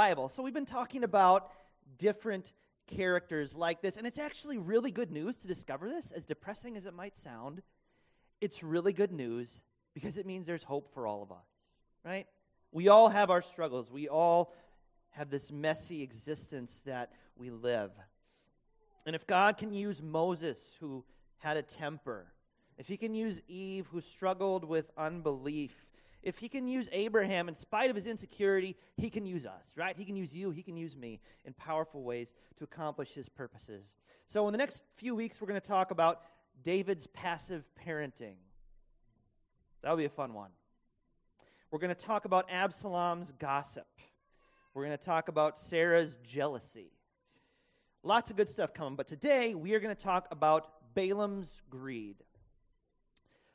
Bible. So we've been talking about different characters like this, and it's actually really good news to discover this, as depressing as it might sound. It's really good news because it means there's hope for all of us, right? We all have our struggles. We all have this messy existence that we live. And if God can use Moses, who had a temper, if he can use Eve, who struggled with unbelief, if he can use Abraham in spite of his insecurity, he can use us, right? He can use you, he can use me in powerful ways to accomplish his purposes. So, in the next few weeks, we're going to talk about David's passive parenting. That'll be a fun one. We're going to talk about Absalom's gossip. We're going to talk about Sarah's jealousy. Lots of good stuff coming, but today we are going to talk about Balaam's greed.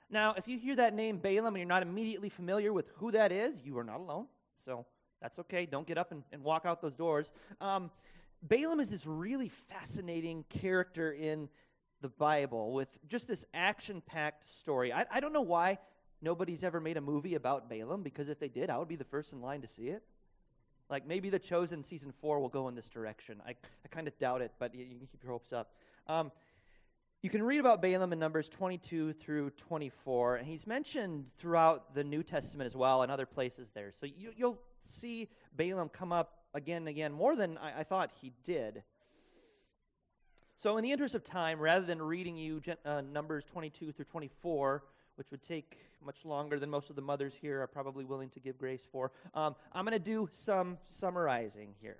Now, if you hear that name Balaam and you're not immediately familiar with who that is, you are not alone. So that's okay. Don't get up and, and walk out those doors. Um, Balaam is this really fascinating character in the Bible with just this action packed story. I, I don't know why nobody's ever made a movie about Balaam, because if they did, I would be the first in line to see it. Like maybe The Chosen season four will go in this direction. I, I kind of doubt it, but you, you, can keep your hopes up. Um, you can read about Balaam in Numbers 22 through 24, and he's mentioned throughout the New Testament as well and other places there. So you, will see Balaam come up again and again, more than I, I, thought he did. So, in the interest of time, rather than reading you uh, Numbers 22 through 24, which would take much longer than most of the mothers here are probably willing to give grace for, um, I'm going to do some summarizing here.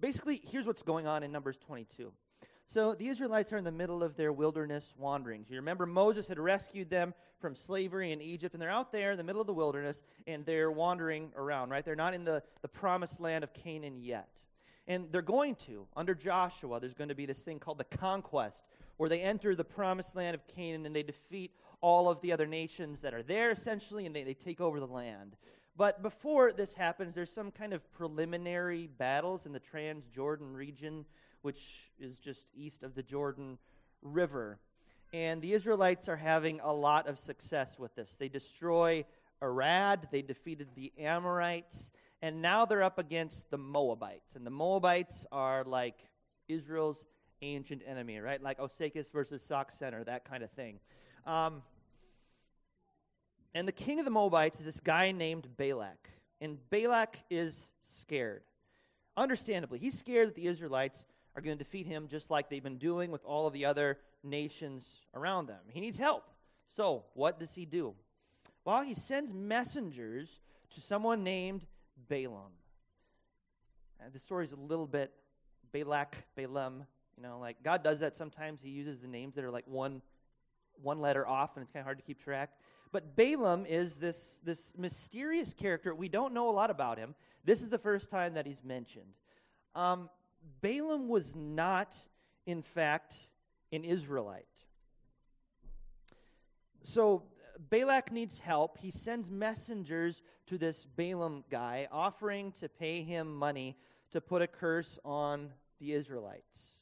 Basically, here's what's going on in Numbers 22. So the Israelites are in the middle of their wilderness wanderings. You remember Moses had rescued them from slavery in Egypt, and they're out there in the middle of the wilderness, and they're wandering around, right? They're not in the, the promised land of Canaan yet. And they're going to, under Joshua, there's going to be this thing called the conquest, where they enter the promised land of Canaan and they defeat all of the other nations that are there, essentially, and they, they take over the land. But before this happens, there's some kind of preliminary battles in the Transjordan region which is just east of the Jordan River. And the Israelites are having a lot of success with this. They destroy Arad, they defeated the Amorites, and now they're up against the Moabites. And the Moabites are like Israel's ancient enemy, right? Like Osakis versus Sauk Centre, that kind of thing. Um, and the king of the Moabites is this guy named Balak. And Balak is scared. Understandably, he's scared that the Israelites are going to defeat him just like they've been doing with all of the other nations around them. He needs help. So, what does he do? Well, he sends messengers to someone named Balaam. And the story is a little bit Balak, Balaam. You know, like God does that sometimes. He uses the names that are like one, one letter off, and it's kind of hard to keep track. But Balaam is this, this mysterious character. We don't know a lot about him. This is the first time that he's mentioned. Um, Balaam was not, in fact, an Israelite. So Balak needs help. He sends messengers to this Balaam guy, offering to pay him money to put a curse on the Israelites.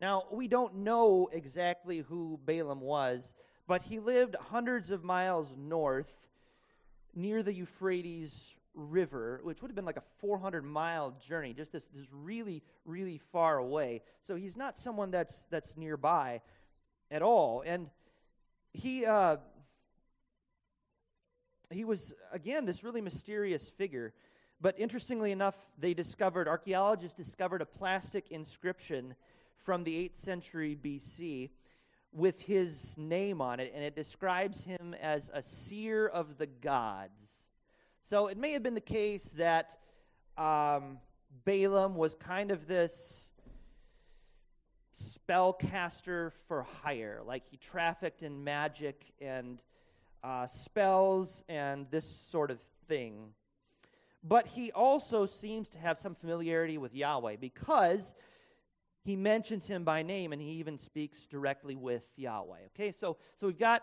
Now, we don't know exactly who Balaam was, but he lived hundreds of miles north near the Euphrates river, which would have been like a 400 mile journey, just this, this really, really far away. So he's not someone that's, that's nearby at all. And he, uh, he was, again, this really mysterious figure. But interestingly enough, they discovered, archaeologists discovered a plaster inscription from the 8th century BC with his name on it, and it describes him as a seer of the gods. So it may have been the case that um, Balaam was kind of this spellcaster for hire. Like he trafficked in magic and uh, spells and this sort of thing. but he also seems to have some familiarity with Yahweh because he mentions him by name and he even speaks directly with Yahweh. Okay, so, so we've got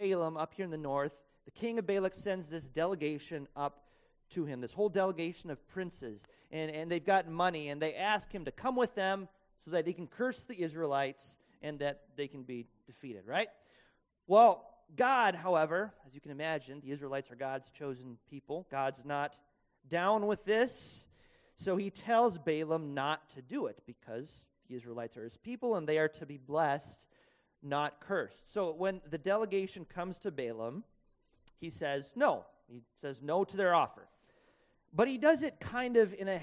Balaam up here in the north. The king of Balak sends this delegation up to him, this whole delegation of princes, and, and they've got money, and they ask him to come with them so that he can curse the Israelites and that they can be defeated, right? Well, God, however, as you can imagine, the Israelites are God's chosen people. God's not down with this. So he tells Balaam not to do it because the Israelites are his people and they are to be blessed, not cursed. So when the delegation comes to Balaam, he says no. He says no to their offer. But he does it kind of in a,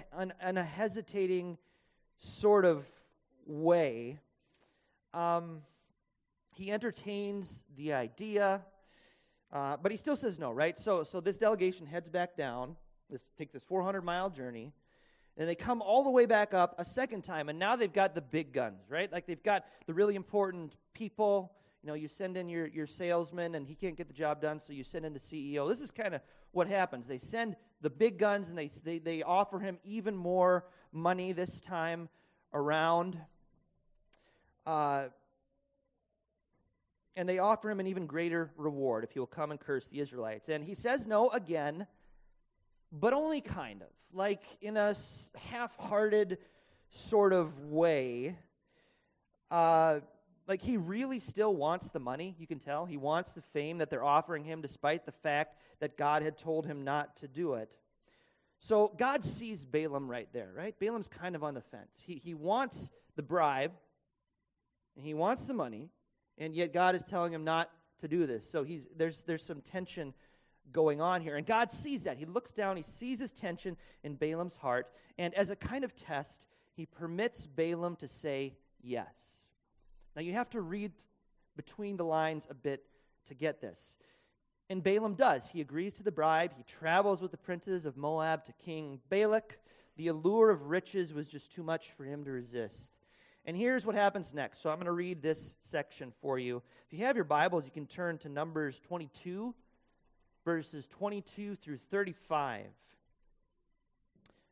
in a hesitating sort of way. Um, he entertains the idea, uh, but he still says no, right? So, so this delegation heads back down. This takes this 400 mile journey. And they come all the way back up a second time, and now they've got the big guns, right? Like they've got the really important people. You know, you send in your, your salesman, and he can't get the job done, so you send in the CEO. This is kind of what happens. They send the big guns, and they, they, they offer him even more money this time around. Uh, and they offer him an even greater reward if he will come and curse the Israelites. And he says no again, but only kind of like in a half hearted sort of way. Uh, like he really still wants the money, you can tell. He wants the fame that they're offering him, despite the fact that God had told him not to do it. So God sees Balaam right there, right? Balaam's kind of on the fence. He, he wants the bribe, and he wants the money, and yet God is telling him not to do this. So he's, there's, there's some tension going on here. And God sees that. He looks down, he sees his tension in Balaam's heart, and as a kind of test, he permits Balaam to say yes. Now you have to read between the lines a bit to get this. And Balaam does. He agrees to the bribe. He travels with the princes of Moab to King Balak. The allure of riches was just too much for him to resist. And here's what happens next. So I'm going to read this section for you. If you have your Bibles, you can turn to Numbers 22 verses 22 through 35.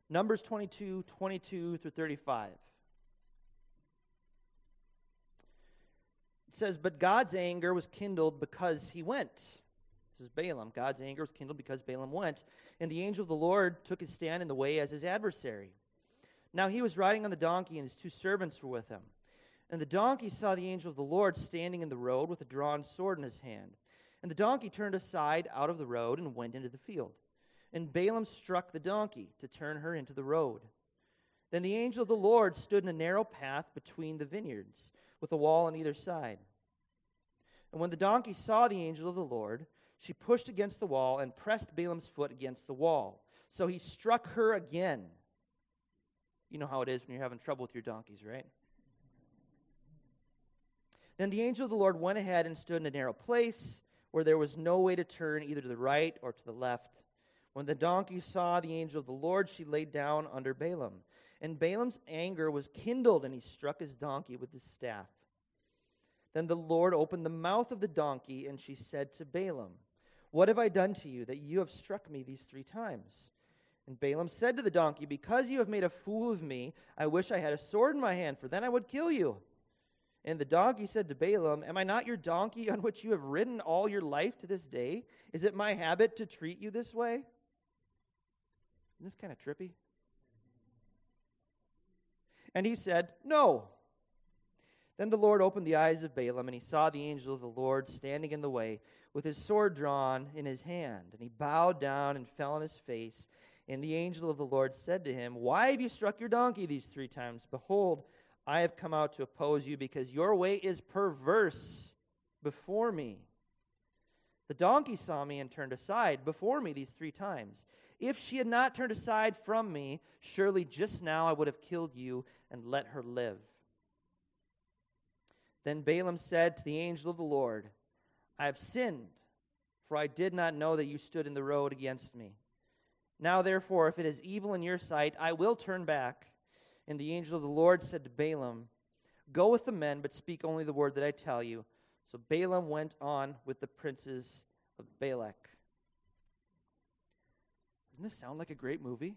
Numbers 22, 22 through 35. Says, But God's anger was kindled because he went. This is Balaam. God's anger was kindled because Balaam went. And the angel of the Lord took his stand in the way as his adversary. Now he was riding on the donkey, and his two servants were with him. And the donkey saw the angel of the Lord standing in the road with a drawn sword in his hand. And the donkey turned aside out of the road and went into the field. And Balaam struck the donkey to turn her into the road. Then the angel of the Lord stood in a narrow path between the vineyards, with a wall on either side. And when the donkey saw the angel of the Lord, she pushed against the wall and pressed Balaam's foot against the wall. So he struck her again. You know how it is when you're having trouble with your donkeys, right? Then the angel of the Lord went ahead and stood in a narrow place where there was no way to turn either to the right or to the left. When the donkey saw the angel of the Lord, she laid down under Balaam. And Balaam's anger was kindled, and he struck his donkey with his staff. Then the Lord opened the mouth of the donkey, and she said to Balaam, What have I done to you that you have struck me these three times? And Balaam said to the donkey, Because you have made a fool of me, I wish I had a sword in my hand, for then I would kill you. And the donkey said to Balaam, Am I not your donkey on which you have ridden all your life to this day? Is it my habit to treat you this way? Isn't this kind of trippy? And he said, No. Then the Lord opened the eyes of Balaam, and he saw the angel of the Lord standing in the way with his sword drawn in his hand. And he bowed down and fell on his face. And the angel of the Lord said to him, Why have you struck your donkey these three times? Behold, I have come out to oppose you because your way is perverse before me. The donkey saw me and turned aside before me these three times. If she had not turned aside from me, surely just now I would have killed you and let her live. Then Balaam said to the angel of the Lord, I have sinned, for I did not know that you stood in the road against me. Now, therefore, if it is evil in your sight, I will turn back and the angel of the Lord said to Balaam, Go with the men, but speak only the word that I tell you. So Balaam went on with the princes of Balak. Doesn't this sound like a great movie?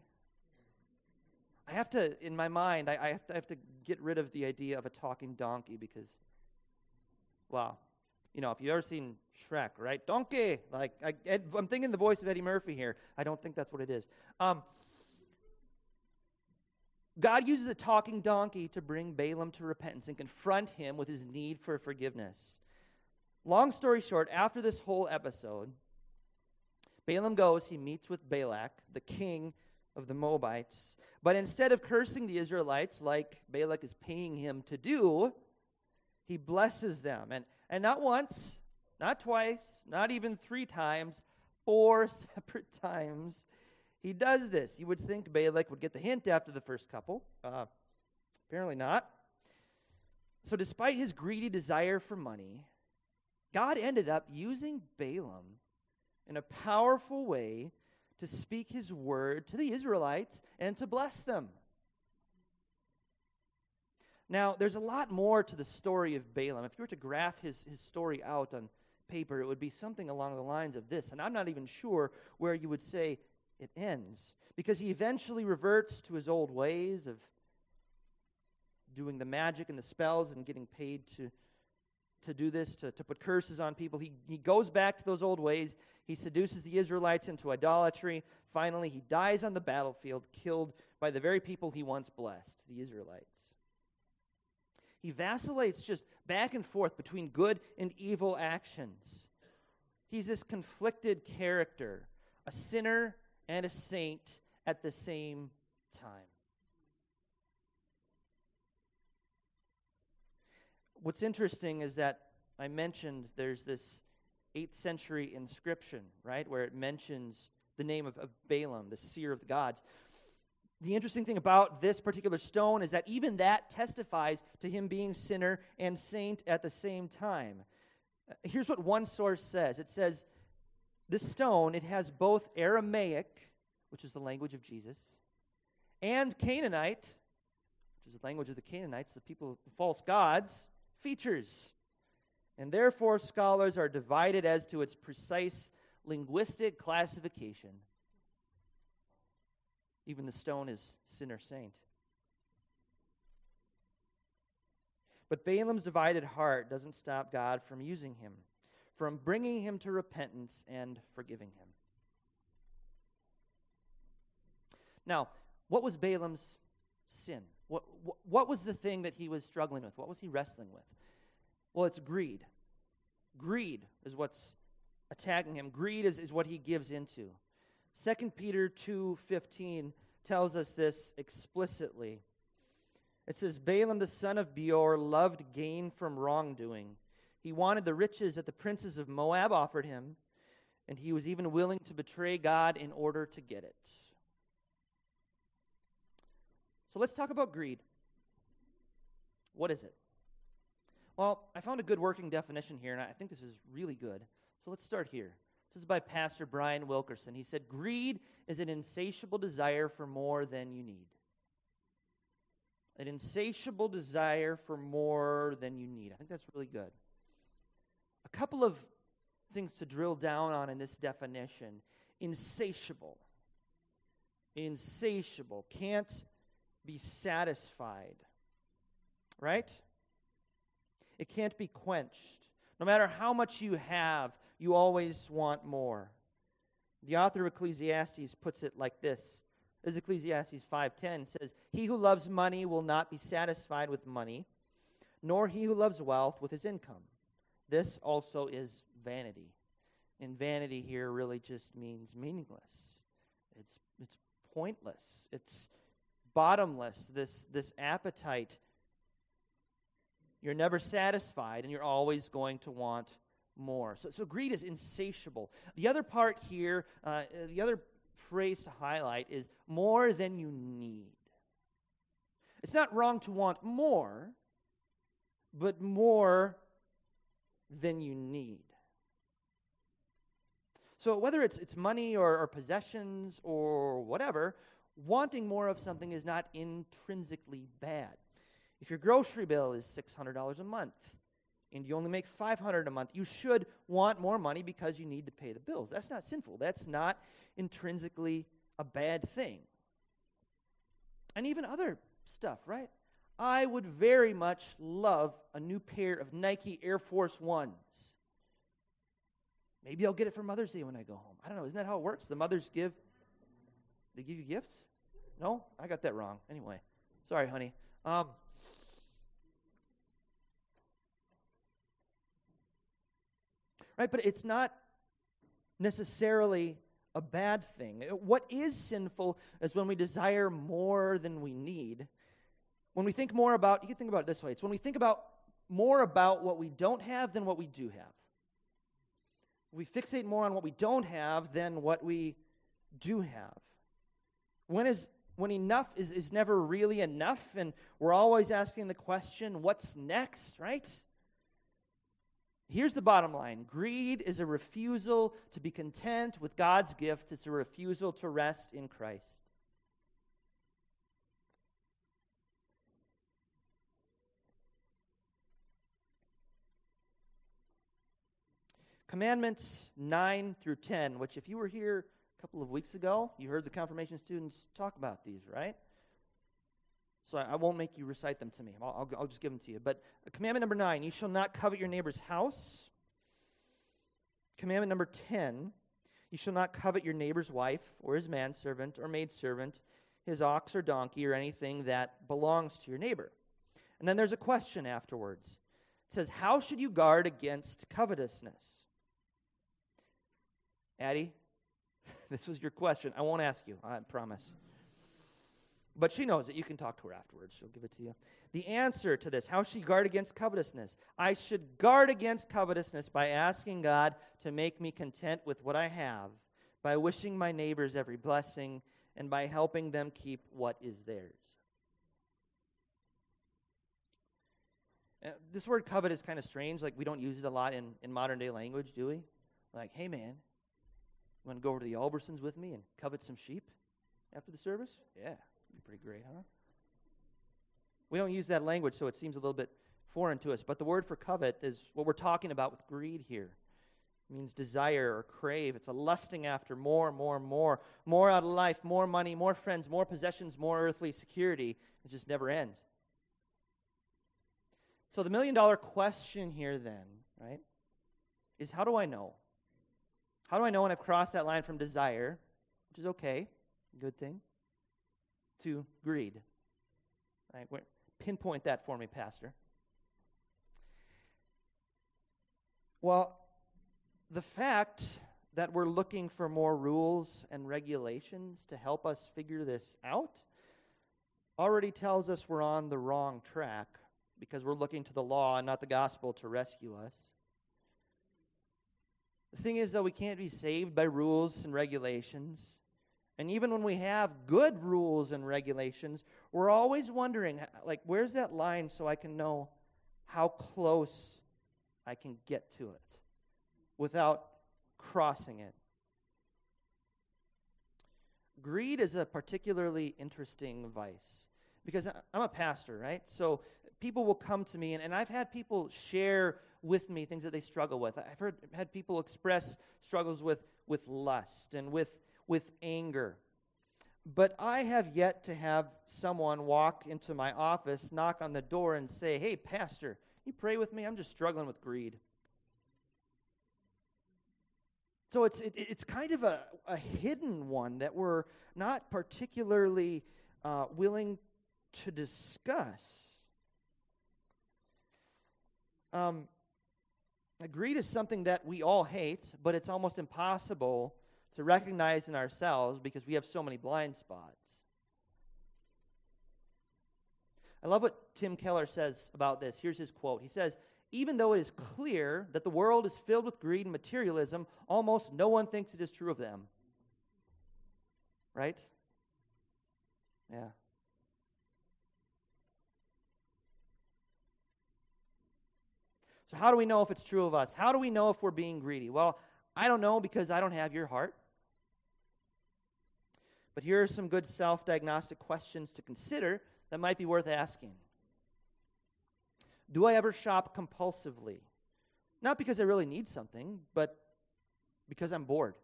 I have to, in my mind, I, I, have to, I have to get rid of the idea of a talking donkey because, well, you know, if you've ever seen Shrek, right? Donkey! Like, I, am thinking the voice of Eddie Murphy here. I don't think that's what it is. Um, God uses a talking donkey to bring Balaam to repentance and confront him with his need for forgiveness. Long story short, after this whole episode, Balaam goes, he meets with Balak, the king of the Moabites. But instead of cursing the Israelites like Balak is paying him to do, he blesses them. And, and not once, not twice, not even three times, four separate times, he does this. You would think Balak would get the hint after the first couple. Uh, apparently not. So, despite his greedy desire for money, God ended up using Balaam in a powerful way to speak his word to the Israelites and to bless them. Now, there's a lot more to the story of Balaam. If you were to graph his, his story out on paper, it would be something along the lines of this. And I'm not even sure where you would say it ends. Because he eventually reverts to his old ways of doing the magic and the spells and getting paid to, to do this, to, to put curses on people. He, he goes back to those old ways. He seduces the Israelites into idolatry. Finally, he dies on the battlefield, killed by the very people he once blessed, the Israelites. He vacillates just back and forth between good and evil actions. He's this conflicted character, a sinner and a saint at the same time. What's interesting is that I mentioned there's this 8th century inscription, right, where it mentions the name of, of Balaam, the seer of the gods. The interesting thing about this particular stone is that even that testifies to him being sinner and saint at the same time. Uh, here's what one source says it says, this stone, it has both Aramaic, which is the language of Jesus, and Canaanite, which is the language of the Canaanites, the people, the false gods, features. And therefore, scholars are divided as to its precise linguistic classification. Even the stone is sinner saint. But Balaam's divided heart doesn't stop God from using him from bringing him to repentance and forgiving him. Now, what was Balaam's sin? What, what, was the thing that he was struggling with? What was he wrestling with? Well, it's greed. Greed is what's attacking him. Greed is, is what he gives into. 2 Peter 2.15 tells us this explicitly. It says, Balaam the son of Beor loved gain from wrongdoing he wanted the riches that the princes of Moab offered him, and he was even willing to betray God in order to get it. So let's talk about greed. What is it? Well, I found a good working definition here, and I think this is really good. So let's start here. This is by Pastor Brian Wilkerson. He said, Greed is an insatiable desire for more than you need. An insatiable desire for more than you need. I think that's really good. A couple of things to drill down on in this definition insatiable. Insatiable. Can't be satisfied. Right? It can't be quenched. No matter how much you have, you always want more. The author of Ecclesiastes puts it like this. As Ecclesiastes 5:10 says, "He who loves money will not be satisfied with money, nor he who loves wealth with his income." This also is vanity. And vanity here really just means meaningless. It's, it's pointless. It's bottomless. This, this appetite, you're never satisfied and you're always going to want more. So, so greed is insatiable. The other part here, uh, the other phrase to highlight is more than you need. It's not wrong to want more, but more than you need. So, whether it's, it's money or, or possessions or whatever, wanting more of something is not intrinsically bad. If your grocery bill is $600 a month and you only make 500 a month, you should want more money because you need to pay the bills. That's not sinful. That's not intrinsically a bad thing. And even other stuff, right? I would very much love a new pair of Nike Air Force Ones. Maybe I'll get it for Mother's Day when I go home. I don't know. Isn't that how it works? The mothers give, they give you gifts? No? I got that wrong. Anyway, sorry, honey. Um, right? But it's not necessarily a bad thing. What is sinful is when we desire more than we need. When we think more about, you can think about it this way it's when we think about more about what we don't have than what we do have. We fixate more on what we don't have than what we do have. When is when enough is, is never really enough, and we're always asking the question, what's next, right? Here's the bottom line greed is a refusal to be content with God's gift, it's a refusal to rest in Christ. Commandments 9 through 10, which, if you were here couple of weeks ago, you heard the confirmation students talk about these, right? So I, won't make you recite them to me. I'll, I'll, I'll just give them to you. But commandment number nine you shall not covet your neighbor's house. Commandment number 10 you shall not covet your neighbor's wife, or his manservant, or maidservant, his ox or donkey, or anything that belongs to your neighbor. And then there's a question afterwards. It says, How should you guard against covetousness? Addie, this was your question. I won't ask you, I promise. But she knows it. You can talk to her afterwards. She'll give it to you. The answer to this how she guard against covetousness? I should guard against covetousness by asking God to make me content with what I have, by wishing my neighbors every blessing, and by helping them keep what is theirs. Uh, this word covet is kind of strange. Like, we don't use it a lot in, in modern day language, do we? Like, hey, man, want to go over to the Albersons with me and covet some sheep after the service? Yeah, be pretty great, huh? We don't use that language, so it seems a little bit foreign to us. But the word for covet is what we're talking about with greed here. It means desire or crave. It's a lusting after more, more, more. More out of life, more money, more friends, more possessions, more earthly security. It just never ends. So the million dollar question here, then, right, is how do I know? How do I know when I've crossed that line from desire, which is okay, good thing, to greed. Pinpoint that for me, Pastor. Well, the fact that we're looking for more rules and regulations to help us figure this out already tells us we're on the wrong track because we're looking to the law and not the gospel to rescue us. The thing is, though, we can't be saved by rules and regulations. And even when we have good rules and regulations, we're always wondering, like, where's that line so I can know how close I can get to it without crossing it? Greed is a particularly interesting vice because I'm a pastor, right? So people will come to me, and, and I've had people share with me things that they struggle with. I've heard, had people express struggles with, with lust and with with anger. But I have yet to have someone walk into my office, knock on the door, and say, Hey, Pastor, you pray with me? I'm just struggling with greed. So it's, it, it's kind of a, a hidden one that we're not particularly uh, willing to discuss. Um, greed is something that we all hate, but it's almost impossible to recognize in ourselves because we have so many blind spots. I love what Tim Keller says about this. Here's his quote He says, Even though it is clear that the world is filled with greed and materialism, almost no one thinks it is true of them. Right? Yeah. So, how do we know if it's true of us? How do we know if we're being greedy? Well, I don't know because I don't have your heart. But here are some good self diagnostic questions to consider that might be worth asking. Do I ever shop compulsively? Not because I really need something, but because I'm bored.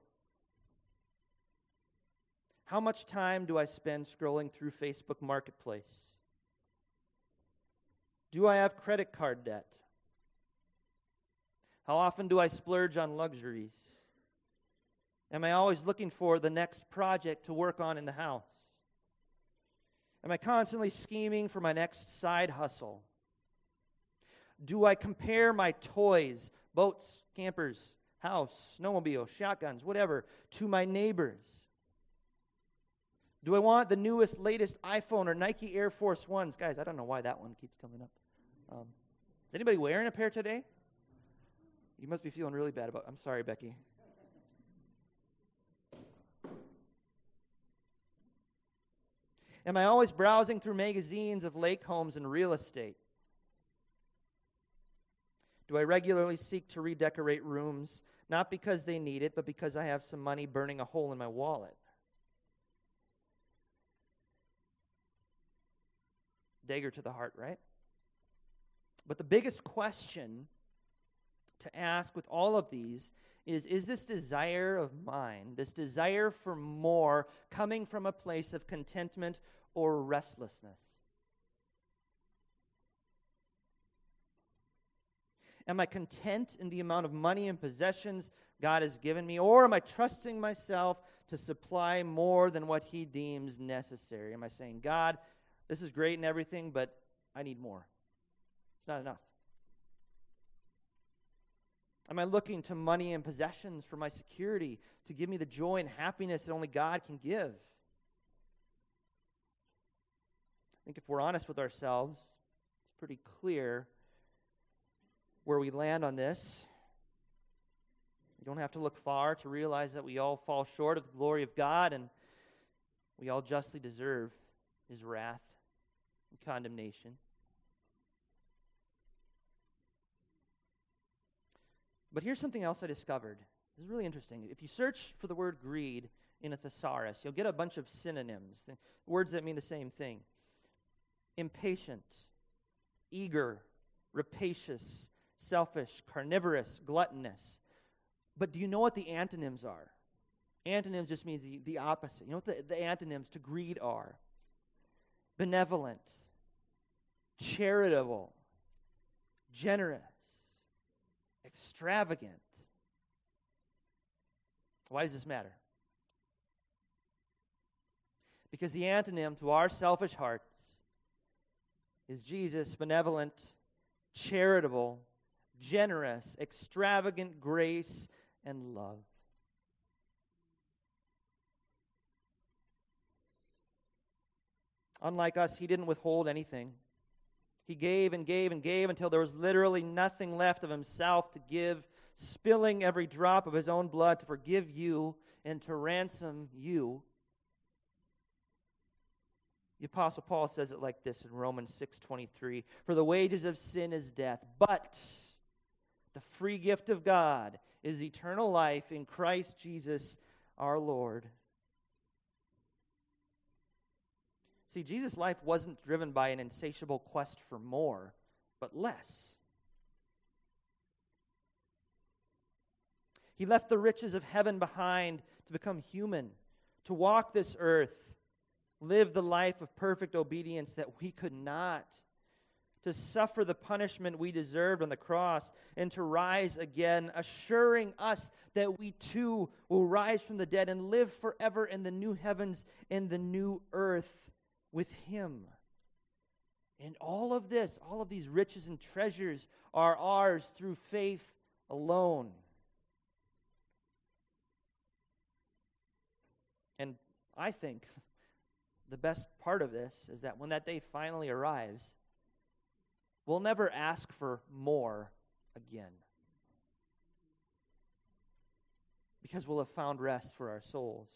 How much time do I spend scrolling through Facebook Marketplace? Do I have credit card debt? How often do I splurge on luxuries? Am I always looking for the next project to work on in the house? Am I constantly scheming for my next side hustle? Do I compare my toys, boats, campers, house, snowmobile, shotguns, whatever, to my neighbors? Do I want the newest, latest iPhone or Nike Air Force Ones? Guys, I don't know why that one keeps coming up. Um, is anybody wearing a pair today? You must be feeling really bad about. I'm sorry, Becky. Am I always browsing through magazines of lake homes and real estate? Do I regularly seek to redecorate rooms, not because they need it, but because I have some money burning a hole in my wallet? Dagger to the heart, right? But the biggest question to ask with all of these is Is this desire of mine, this desire for more, coming from a place of contentment or restlessness? Am I content in the amount of money and possessions God has given me? Or am I trusting myself to supply more than what He deems necessary? Am I saying, God, this is great and everything, but I need more? It's not enough. Am I looking to money and possessions for my security to give me the joy and happiness that only God can give? I think if we're honest with ourselves, it's pretty clear where we land on this. You don't have to look far to realize that we all fall short of the glory of God and we all justly deserve his wrath and condemnation. But here's something else I discovered. This is really interesting. If you search for the word greed in a thesaurus, you'll get a bunch of synonyms, words that mean the same thing impatient, eager, rapacious, selfish, carnivorous, gluttonous. But do you know what the antonyms are? Antonyms just means the, the opposite. You know what the, the antonyms to greed are? Benevolent, charitable, generous, extravagant. Why does this matter? Because the antonym to our selfish hearts is Jesus, benevolent, charitable, generous, extravagant grace and love. Unlike us, he didn't withhold anything. He gave and gave and gave until there was literally nothing left of himself to give, spilling every drop of his own blood to forgive you and to ransom you. The apostle Paul says it like this in Romans 6:23, "For the wages of sin is death, but the free gift of God is eternal life in Christ Jesus our Lord." See, Jesus' life wasn't driven by an insatiable quest for more, but less. He left the riches of heaven behind to become human, to walk this earth, live the life of perfect obedience that we could not, to suffer the punishment we deserved on the cross, and to rise again, assuring us that we too will rise from the dead and live forever in the new heavens and the new earth with Him. And all of this, all of these riches and treasures are ours through faith alone. And I think the best part of this is that when that day finally arrives, we'll never ask for more again. Because we'll have found rest for our souls.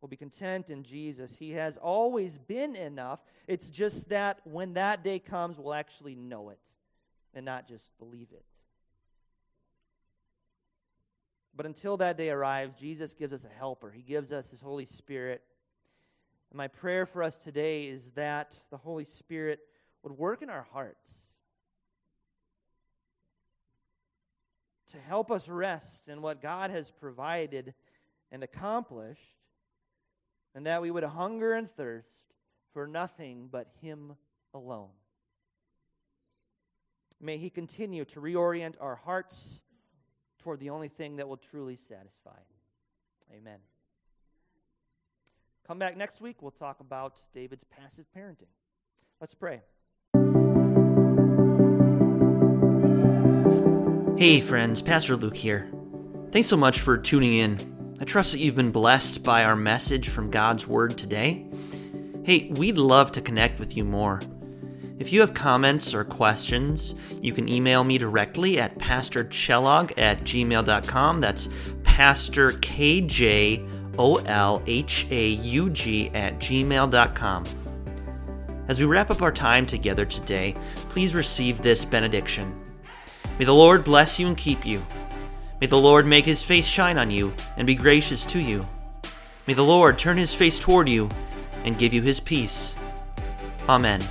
We'll be content in Jesus. He has always been enough. It's just that when that day comes, we'll actually know it and not just believe it. But until that day arrives, Jesus gives us a helper. He gives us His Holy Spirit. And my prayer for us today is that the Holy Spirit would work in our hearts to help us rest in what God has provided and accomplished and that we would hunger and thirst for nothing but Him alone. May He continue to reorient our hearts toward the only thing that will truly satisfy. Amen. Come back next week. We'll talk about David's passive parenting. Let's pray. Hey, friends, Pastor Luke here. Thanks so much for tuning in. I trust that you've been blessed by our message from God's Word today. Hey, we'd love to connect with you more. If you have comments or questions, you can email me directly at pastorkjolhaug at gmail.com. That's Pastor KJ O L H A U G at gmail.com. As we wrap up our time together today, please receive this benediction. May the Lord bless you and keep you. May the Lord make his face shine on you and be gracious to you. May the Lord turn his face toward you and give you his peace. Amen.